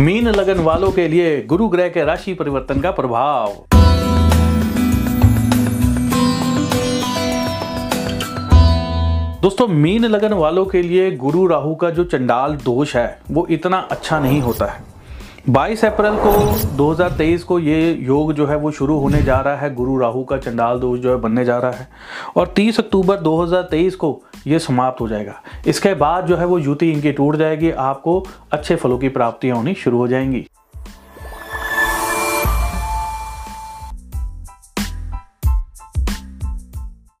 Mean लगन वालों के लिए गुरु ग्रह के राशि परिवर्तन का प्रभाव। दोस्तों, मीन लगन वालों के लिए गुरु राहु का जो चंडाल दोष है, वो इतना अच्छा नहीं होता है। 22 अप्रैल को 2023 को ये योग जो है, वो शुरू होने जा रहा है। गुरु राहु का चंडाल दोष जो है, बनने जा रहा है। और 30 अक्टूबर 2023 को ये समाप्त हो जाएगा। इसके बाद जो है वो युति इनकी टूट जाएगी, आपको अच्छे फलों की प्राप्तियाँ होनी शुरू हो जाएँगी।